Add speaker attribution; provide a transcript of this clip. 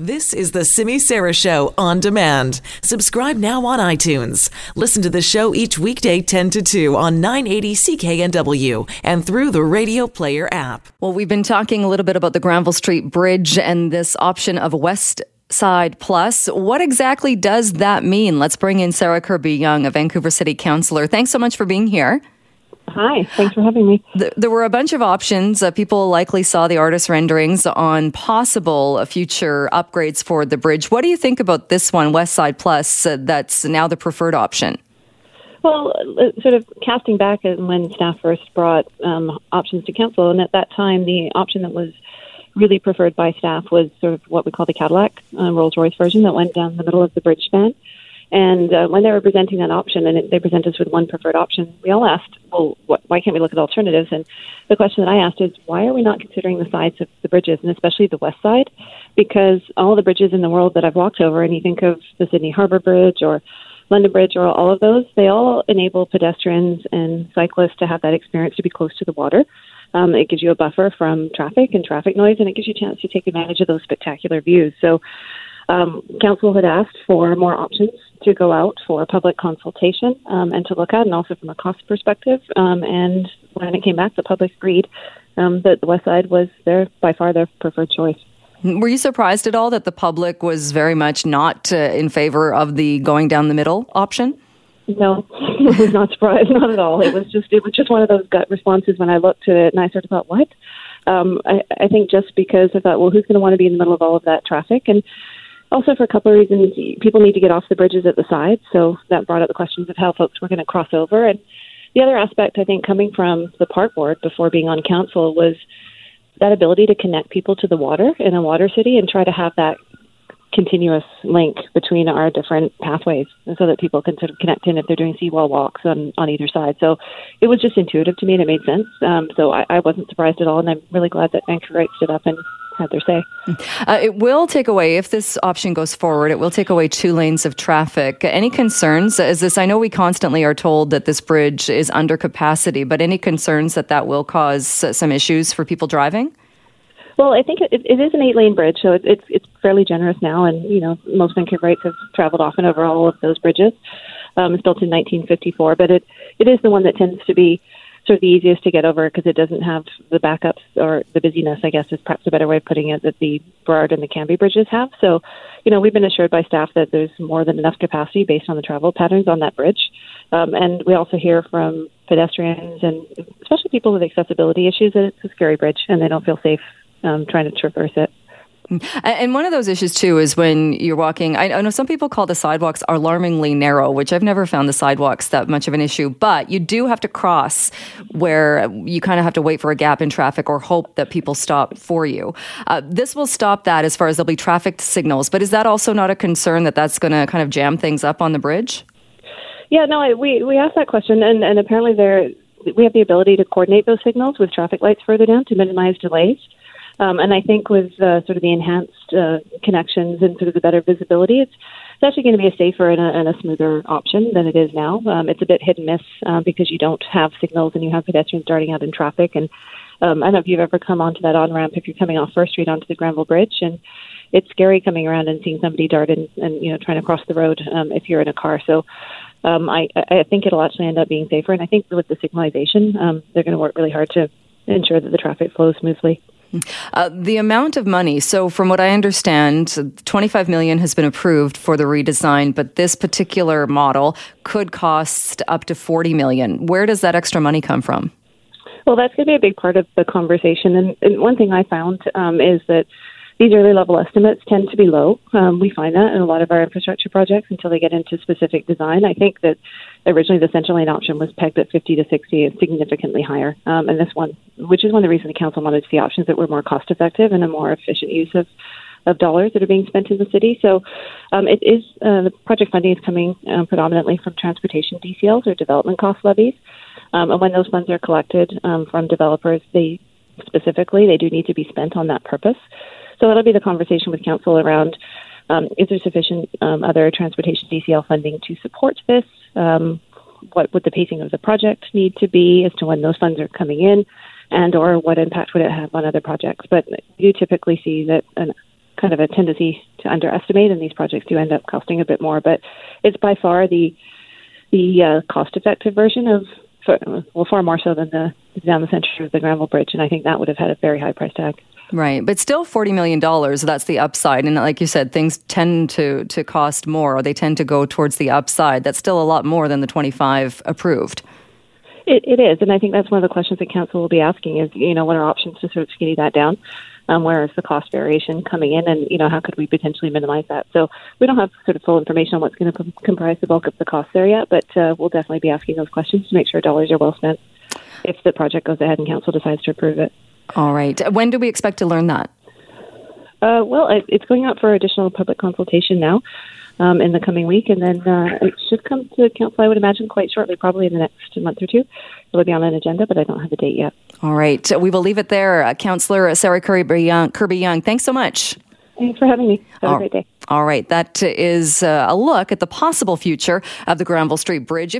Speaker 1: This is the Simi Sara Show on demand. Subscribe now on iTunes. Listen to the show each weekday 10 to 2 on 980 CKNW and through the Radio Player app.
Speaker 2: Well, we've been talking a little bit about the Granville Street Bridge and this option of West Side Plus. What exactly does that mean? Let's bring in Sarah Kirby Young, a Vancouver City Councillor. Thanks so much for being here.
Speaker 3: Hi, thanks for having me.
Speaker 2: There were a bunch of options. Uh, people likely saw the artist renderings on possible uh, future upgrades for the bridge. What do you think about this one, West Side Plus, uh, that's now the preferred option?
Speaker 3: Well, uh, sort of casting back when staff first brought um, options to council, and at that time, the option that was really preferred by staff was sort of what we call the Cadillac uh, Rolls Royce version that went down the middle of the bridge span. And uh, when they were presenting that option, and it, they presented us with one preferred option, we all asked, well, what, why can't we look at alternatives? And the question that I asked is, why are we not considering the sides of the bridges, and especially the west side? Because all the bridges in the world that I've walked over, and you think of the Sydney Harbour Bridge or London Bridge or all of those, they all enable pedestrians and cyclists to have that experience to be close to the water. Um, it gives you a buffer from traffic and traffic noise, and it gives you a chance to take advantage of those spectacular views. So, um, council had asked for more options to go out for public consultation um, and to look at, and also from a cost perspective. Um, and when it came back, the public agreed um, that the West Side was their by far their preferred choice.
Speaker 2: Were you surprised at all that the public was very much not uh, in favor of the going down the middle option?
Speaker 3: No, I was not surprised, not at all. It was just it was just one of those gut responses when I looked at it and I sort of thought, what? Um, I, I think just because I thought, well, who's going to want to be in the middle of all of that traffic? And also, for a couple of reasons, people need to get off the bridges at the sides, so that brought up the questions of how folks were going to cross over. And the other aspect, I think, coming from the park board before being on council was that ability to connect people to the water in a water city and try to have that continuous link between our different pathways so that people can sort of connect in if they're doing seawall walks on, on either side. So it was just intuitive to me and it made sense. Um, so I, I wasn't surprised at all. And I'm really glad that Vancouver stood up and had their say.
Speaker 2: Uh, it will take away, if this option goes forward, it will take away two lanes of traffic. Any concerns? Is this, I know we constantly are told that this bridge is under capacity, but any concerns that that will cause some issues for people driving?
Speaker 3: Well, I think it, it is an eight-lane bridge, so it, it's it's fairly generous now, and you know most Vancouverites have traveled often over all of those bridges. Um, it's built in 1954, but it it is the one that tends to be sort of the easiest to get over because it doesn't have the backups or the busyness, I guess is perhaps a better way of putting it, that the Burrard and the Cambie bridges have. So, you know, we've been assured by staff that there's more than enough capacity based on the travel patterns on that bridge. Um, and we also hear from pedestrians and especially people with accessibility issues that it's a scary bridge and they don't feel safe um, trying to traverse it.
Speaker 2: And one of those issues too is when you're walking. I know some people call the sidewalks alarmingly narrow, which I've never found the sidewalks that much of an issue. But you do have to cross where you kind of have to wait for a gap in traffic or hope that people stop for you. Uh, this will stop that as far as there'll be traffic signals. But is that also not a concern that that's going to kind of jam things up on the bridge?
Speaker 3: Yeah, no, we we asked that question, and and apparently there we have the ability to coordinate those signals with traffic lights further down to minimize delays. Um, and I think with uh, sort of the enhanced uh, connections and sort of the better visibility, it's, it's actually going to be a safer and a, and a smoother option than it is now. Um, it's a bit hit and miss uh, because you don't have signals and you have pedestrians darting out in traffic. And um, I don't know if you've ever come onto that on ramp if you're coming off First Street onto the Granville Bridge, and it's scary coming around and seeing somebody dart in and you know trying to cross the road um, if you're in a car. So um, I, I think it'll actually end up being safer. And I think with the signalization, they're going to work really hard to ensure that the traffic flows smoothly.
Speaker 2: Uh, the amount of money. So, from what I understand, 25 million has been approved for the redesign, but this particular model could cost up to 40 million. Where does that extra money come from?
Speaker 3: Well, that's going to be a big part of the conversation. And, and one thing I found um, is that these early level estimates tend to be low. Um, we find that in a lot of our infrastructure projects until they get into specific design. I think that originally the central lane option was pegged at 50 to 60, it's significantly higher. Um, and this one, which is one of the reasons the council wanted to see options that were more cost effective and a more efficient use of of dollars that are being spent in the city. So um, it is uh, the project funding is coming um, predominantly from transportation DCLs or development cost levies. Um, and when those funds are collected um, from developers, they specifically they do need to be spent on that purpose. So that'll be the conversation with council around um, is there sufficient um, other transportation DCL funding to support this? Um, what would the pacing of the project need to be as to when those funds are coming in, and or what impact would it have on other projects? But you typically see that a kind of a tendency to underestimate, and these projects do end up costing a bit more. But it's by far the the uh, cost-effective version of, well, far more so than the down the center of the Granville Bridge, and I think that would have had a very high price tag.
Speaker 2: Right, but still forty million dollars. That's the upside, and like you said, things tend to to cost more, or they tend to go towards the upside. That's still a lot more than the twenty five approved.
Speaker 3: It, it is, and I think that's one of the questions that council will be asking: is you know what are options to sort of skinny that down? Um, where is the cost variation coming in, and you know how could we potentially minimize that? So we don't have sort of full information on what's going to comprise the bulk of the cost there yet, but uh, we'll definitely be asking those questions to make sure dollars are well spent if the project goes ahead and council decides to approve it.
Speaker 2: All right. When do we expect to learn that?
Speaker 3: Uh, well, it's going out for additional public consultation now um, in the coming week, and then uh, it should come to council, I would imagine, quite shortly, probably in the next month or two. It'll be on an agenda, but I don't have a date yet.
Speaker 2: All right. We will leave it there. Uh, Councillor Sarah Kirby Young, Kirby Yung, thanks so much.
Speaker 3: Thanks for having me. Have
Speaker 2: all,
Speaker 3: a great day.
Speaker 2: All right. That is uh, a look at the possible future of the Granville Street Bridge.